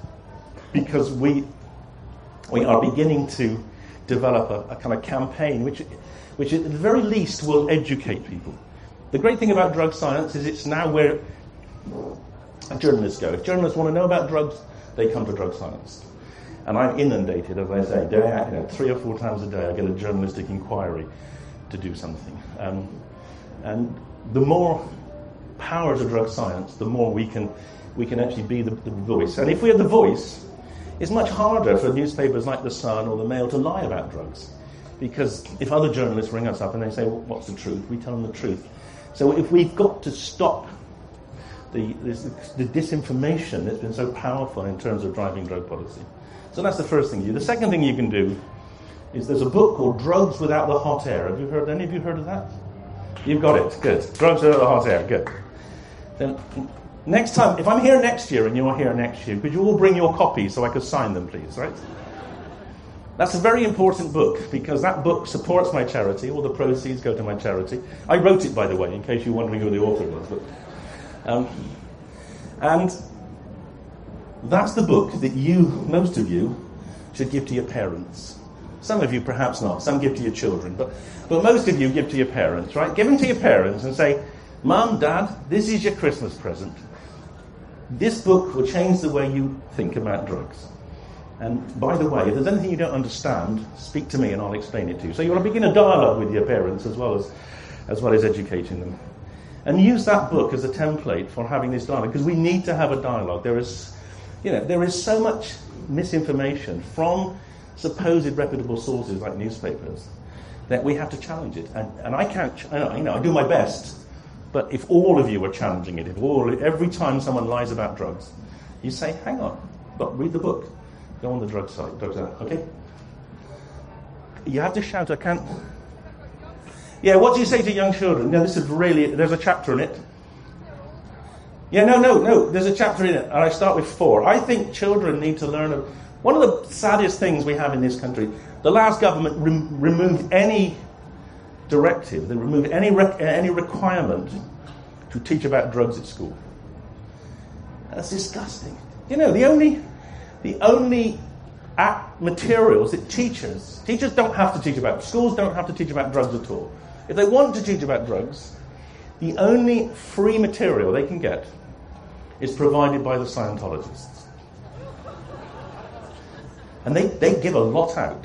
because we, we are beginning to develop a, a kind of campaign which, which at the very least will educate people. The great thing about drug science is it's now where journalists go. If journalists want to know about drugs, they come to drug science. And I'm inundated, as I say, day, you know, three or four times a day I get a journalistic inquiry to do something. Um, and the more power to drug science, the more we can, we can actually be the, the voice. And if we are the voice, it's much harder for newspapers like The Sun or The Mail to lie about drugs. Because if other journalists ring us up and they say, well, What's the truth? we tell them the truth. So if we've got to stop the, the, disinformation that's been so powerful in terms of driving drug policy. So that's the first thing you do. The second thing you can do is there's a book called Drugs Without the Hot Air. Have you heard, any of you heard of that? You've got it. Good. Drugs Without the Hot Air. Good. Then next time, if I'm here next year and you're here next year, could you all bring your copies so I could sign them, please, right? That's a very important book because that book supports my charity. All the proceeds go to my charity. I wrote it, by the way, in case you're wondering who the author was. But, um, and that's the book that you, most of you, should give to your parents. Some of you perhaps not. Some give to your children. But, but most of you give to your parents, right? Give them to your parents and say, Mum, Dad, this is your Christmas present. This book will change the way you think about drugs. And by the way, if there's anything you don't understand, speak to me and I'll explain it to you. So you want to begin a dialogue with your parents as well as, as well as educating them. And use that book as a template for having this dialogue, because we need to have a dialogue. There is, you know, there is so much misinformation from supposed reputable sources like newspapers that we have to challenge it. And, and I can't, you know, I do my best, but if all of you are challenging it, if all, every time someone lies about drugs, you say, hang on, but read the book. Go on the drug site, drug site, okay? You have to shout, I can't. Yeah, what do you say to young children? No, this is really, there's a chapter in it. Yeah, no, no, no, there's a chapter in it, and I start with four. I think children need to learn. One of the saddest things we have in this country, the last government removed any directive, they removed any, rec- any requirement to teach about drugs at school. That's disgusting. You know, the only the only materials that teachers, teachers don't have to teach about, schools don't have to teach about drugs at all. If they want to teach about drugs, the only free material they can get is provided by the Scientologists. And they, they give a lot out.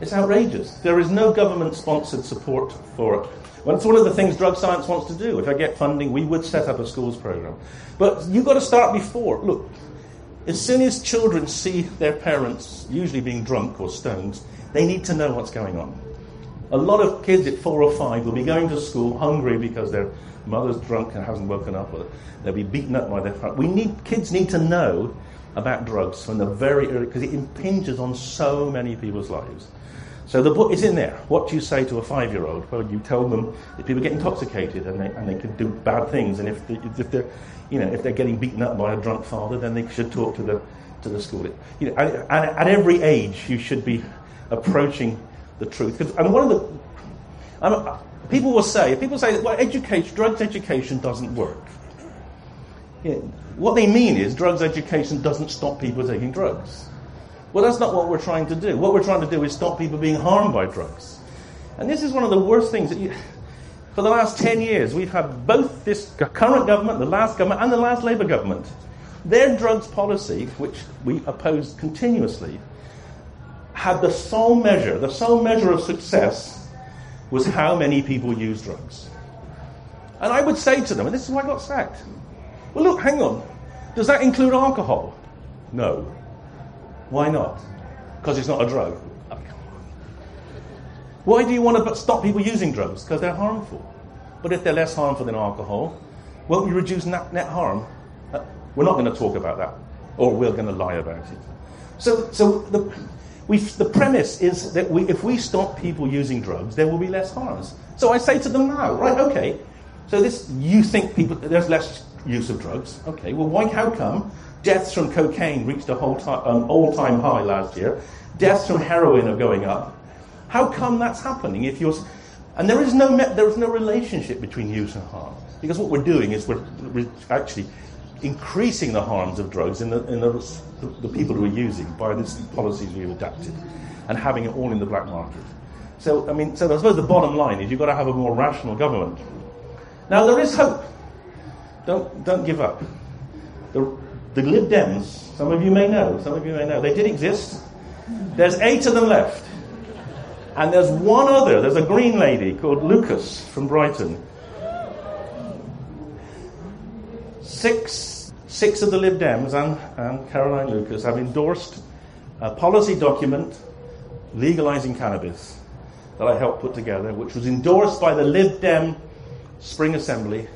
It's outrageous. There is no government sponsored support for it. Well, it's one of the things drug science wants to do. If I get funding, we would set up a schools program. But you've got to start before. Look, as soon as children see their parents usually being drunk or stoned, they need to know what's going on. A lot of kids at four or five will be going to school hungry because their mother's drunk and hasn't woken up, or they'll be beaten up by their father. We need kids need to know about drugs from the very early because it impinges on so many people's lives. So the book is in there. What do you say to a five-year-old? Well, you tell them that people get intoxicated and they, and they can do bad things, and if, they, if they're you know, if they're getting beaten up by a drunk father, then they should talk to the, to the school. You know, and at every age, you should be approaching the truth. And one of the, I'm, people will say, people say, well, education, drugs education doesn't work. You know, what they mean is drugs education doesn't stop people taking drugs. Well, that's not what we're trying to do. What we're trying to do is stop people being harmed by drugs. And this is one of the worst things that you, for the last 10 years, we've had both this current government, the last government, and the last Labour government. Their drugs policy, which we opposed continuously, had the sole measure, the sole measure of success was how many people use drugs. And I would say to them, and this is why I got sacked, well, look, hang on. Does that include alcohol? No. Why not? Because it's not a drug. Why do you want to stop people using drugs? Because they're harmful. But if they're less harmful than alcohol, won't you reduce net, net harm? Uh, we're not going to talk about that, or we're going to lie about it. So, so the, we, the premise is that we, if we stop people using drugs, there will be less harms. So I say to them now, right, okay, so this, you think people, there's less use of drugs. Okay, well, why, how come deaths from cocaine reached a whole time, um, all-time high last year? Deaths from heroin are going up. How come that's happening if you're. And there is no, there is no relationship between use and harm. Because what we're doing is we're, we're actually increasing the harms of drugs in, the, in the, the, people who are using by these policies we've adapted and having it all in the black market. So, I mean, so I suppose the bottom line is you've got to have a more rational government. Now, there is hope. Don't, don't give up. The, the Lib Dems, some of you may know, some of you may know, they did exist. There's eight of them left. And there's one other, there's a green lady called Lucas from Brighton. Six, six of the Lib Dems and, and Caroline Lucas have endorsed a policy document legalizing cannabis that I helped put together, which was endorsed by the Lib Dem Spring Assembly.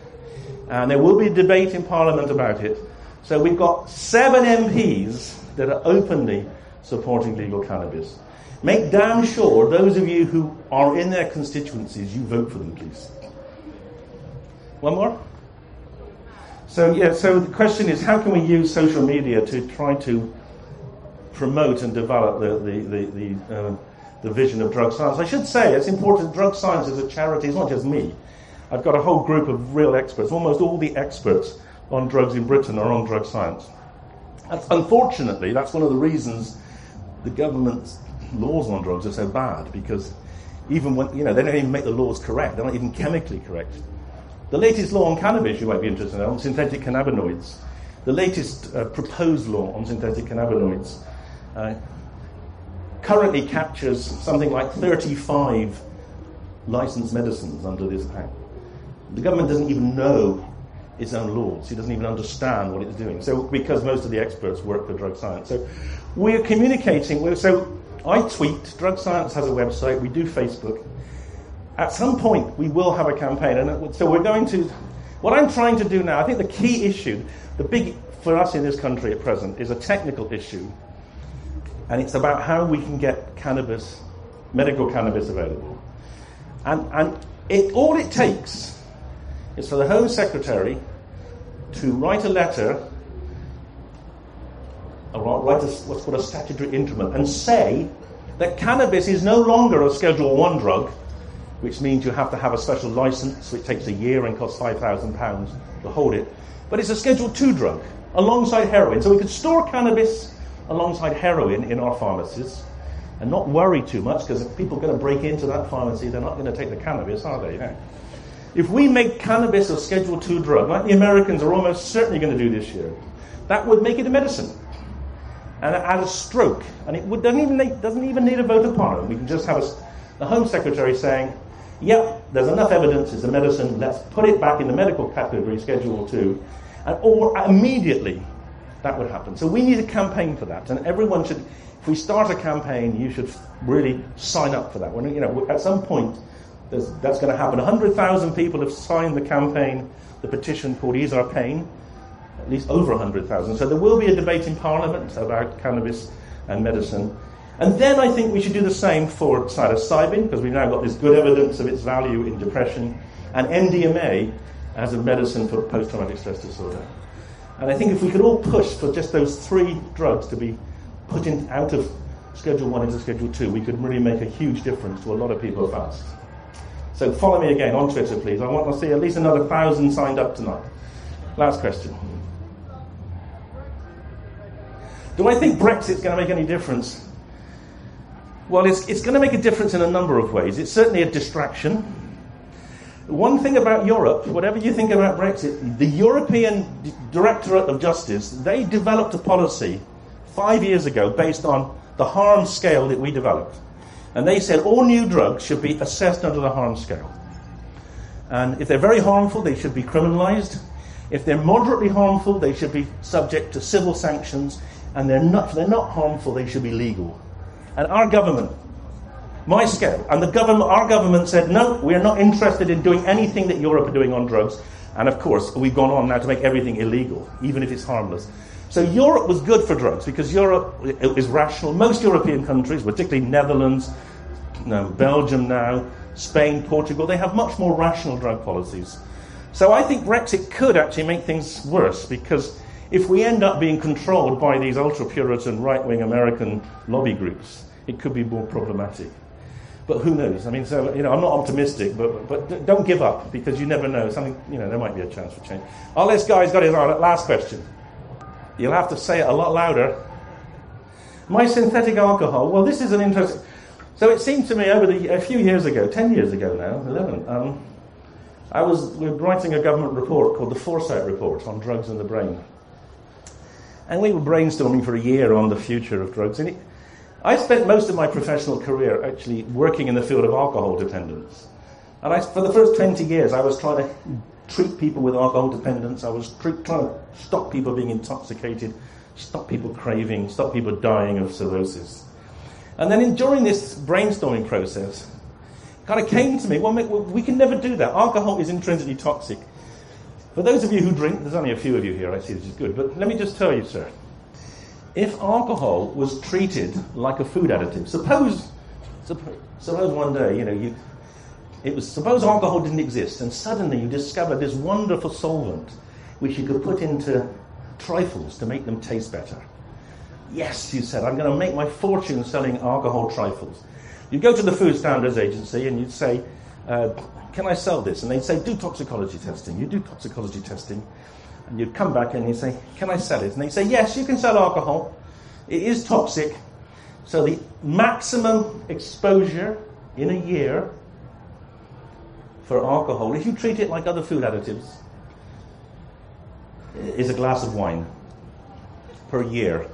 And there will be a debate in Parliament about it. So we've got seven MPs that are openly supporting legal cannabis. Make damn sure those of you who are in their constituencies, you vote for them, please. One more? So, yeah, so the question is how can we use social media to try to promote and develop the, the, the, the, uh, the vision of drug science? I should say it's important, drug science is a charity, it's not just me. I've got a whole group of real experts. Almost all the experts on drugs in Britain are on drug science. That's, unfortunately, that's one of the reasons the government's laws on drugs are so bad because even when, you know, they don't even make the laws correct, they're not even chemically correct. The latest law on cannabis, you might be interested in, on synthetic cannabinoids, the latest uh, proposed law on synthetic cannabinoids uh, currently captures something like 35 licensed medicines under this act. The government doesn't even know its own laws. He doesn't even understand what it's doing. So, because most of the experts work for drug science, so we're communicating. We're, so, I tweet. Drug Science has a website. We do Facebook. At some point, we will have a campaign, and so we're going to. What I'm trying to do now, I think the key issue, the big for us in this country at present, is a technical issue, and it's about how we can get cannabis, medical cannabis, available. And, and it, all it takes is for the Home Secretary to write a letter, or write a, what's called a statutory instrument, and say that cannabis is no longer a Schedule 1 drug, which means you have to have a special license, which takes a year and costs £5,000 to hold it, but it's a Schedule 2 drug alongside heroin. So we could store cannabis alongside heroin in our pharmacies and not worry too much because if people are going to break into that pharmacy, they're not going to take the cannabis, are they? If we make cannabis a Schedule 2 drug, like the Americans are almost certainly going to do this year, that would make it a medicine. And as a stroke, and it would, doesn't, even need, doesn't even need a vote of parliament. We can just have a, the Home Secretary saying, yep, there's enough evidence, it's a medicine, let's put it back in the medical category, Schedule 2, and or uh, immediately that would happen. So we need a campaign for that, and everyone should if we start a campaign, you should really sign up for that. When, you know, at some point, that's going to happen. 100,000 people have signed the campaign, the petition called Ease Our Pain, at least over 100,000. So there will be a debate in Parliament about cannabis and medicine. And then I think we should do the same for psilocybin, because we've now got this good evidence of its value in depression, and MDMA as a medicine for post traumatic stress disorder. And I think if we could all push for just those three drugs to be put in, out of Schedule 1 into Schedule 2, we could really make a huge difference to a lot of people fast. So follow me again on Twitter, please. I want to see at least another thousand signed up tonight. Last question. Do I think Brexit's going to make any difference? Well, it's, it's going to make a difference in a number of ways. It's certainly a distraction. One thing about Europe, whatever you think about Brexit, the European Directorate of Justice, they developed a policy five years ago based on the harm scale that we developed. And they said all new drugs should be assessed under the harm scale. And if they're very harmful, they should be criminalized. If they're moderately harmful, they should be subject to civil sanctions. And they're not, if they're not harmful, they should be legal. And our government, my scale, and the government, our government said, no, we're not interested in doing anything that Europe are doing on drugs. And of course, we've gone on now to make everything illegal, even if it's harmless. So Europe was good for drugs because Europe is rational. Most European countries, particularly Netherlands, Belgium now, Spain, Portugal, they have much more rational drug policies. So I think Brexit could actually make things worse because if we end up being controlled by these ultra Puritan right wing American lobby groups, it could be more problematic. But who knows? I mean, so you know, I'm not optimistic, but but don't give up because you never know. Something you know, there might be a chance for change. Our last guy's got his last question. You'll have to say it a lot louder. My synthetic alcohol. Well, this is an interesting. So it seemed to me over the, a few years ago, ten years ago now, eleven. Um, I was we were writing a government report called the Foresight Report on drugs in the brain, and we were brainstorming for a year on the future of drugs. And it, I spent most of my professional career actually working in the field of alcohol dependence. And I, for the first 20 years, I was trying to treat people with alcohol dependence. I was trying to stop people being intoxicated, stop people craving, stop people dying of cirrhosis. And then in, during this brainstorming process, kind of came to me, well, we can never do that. Alcohol is intrinsically toxic. For those of you who drink, there's only a few of you here, I see, which is good, but let me just tell you, sir. If alcohol was treated like a food additive, suppose, suppose, suppose one day, you know, you, it was suppose alcohol didn't exist, and suddenly you discover this wonderful solvent which you could put into trifles to make them taste better. Yes, you said, I'm going to make my fortune selling alcohol trifles. You go to the Food Standards Agency and you'd say, uh, Can I sell this? And they'd say, Do toxicology testing. You do toxicology testing. And you'd come back and you'd say, Can I sell it? And they'd say, Yes, you can sell alcohol. It is toxic. So the maximum exposure in a year for alcohol, if you treat it like other food additives, is a glass of wine per year.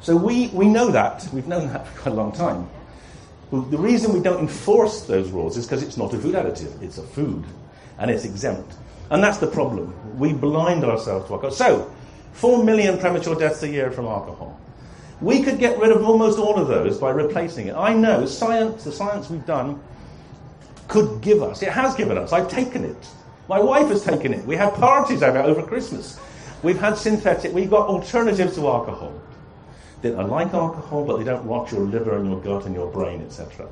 So we, we know that. We've known that for quite a long time. But the reason we don't enforce those rules is because it's not a food additive. It's a food. And it's exempt. And that's the problem. We blind ourselves to alcohol. So, 4 million premature deaths a year from alcohol. We could get rid of almost all of those by replacing it. I know science, the science we've done, could give us. It has given us. I've taken it. My wife has taken it. We had parties over, over Christmas. We've had synthetic, we've got alternatives to alcohol that are like alcohol, but they don't rot your liver and your gut and your brain, etc.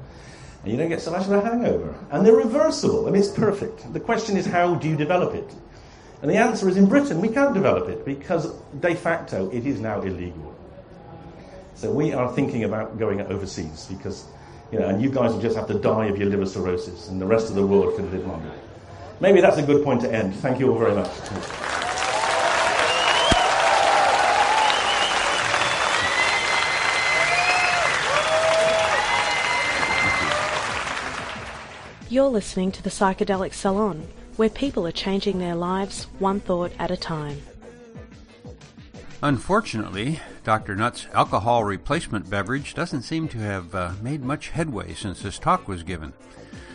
And you don't get so much of a hangover. And they're reversible. I mean, it's perfect. The question is, how do you develop it? And the answer is in Britain, we can't develop it because de facto it is now illegal. So we are thinking about going overseas because, you know, and you guys will just have to die of your liver cirrhosis and the rest of the world can live longer. Maybe that's a good point to end. Thank you all very much. You're listening to the Psychedelic Salon, where people are changing their lives one thought at a time. Unfortunately, Dr. Nutt's alcohol replacement beverage doesn't seem to have uh, made much headway since this talk was given.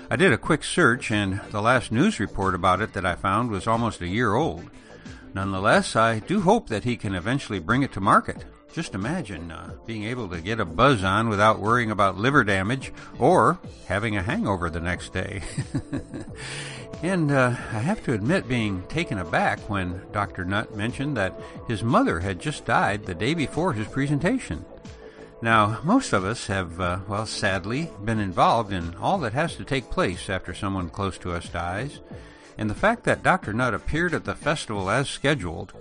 I did a quick search, and the last news report about it that I found was almost a year old. Nonetheless, I do hope that he can eventually bring it to market. Just imagine uh, being able to get a buzz on without worrying about liver damage or having a hangover the next day. and uh, I have to admit being taken aback when Dr. Nutt mentioned that his mother had just died the day before his presentation. Now, most of us have, uh, well, sadly, been involved in all that has to take place after someone close to us dies, and the fact that Dr. Nutt appeared at the festival as scheduled,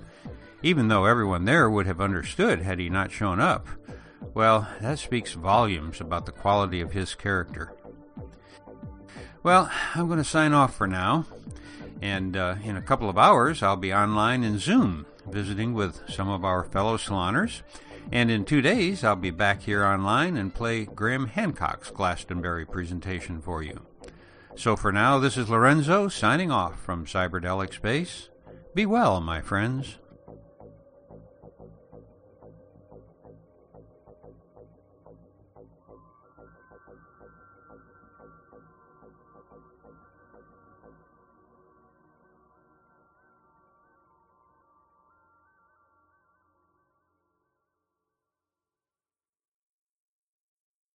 even though everyone there would have understood had he not shown up, well, that speaks volumes about the quality of his character. Well, I'm going to sign off for now, and uh, in a couple of hours I'll be online in Zoom visiting with some of our fellow saloners. And in two days, I'll be back here online and play Graham Hancock's Glastonbury presentation for you. So for now, this is Lorenzo signing off from Cyberdelic Space. Be well, my friends.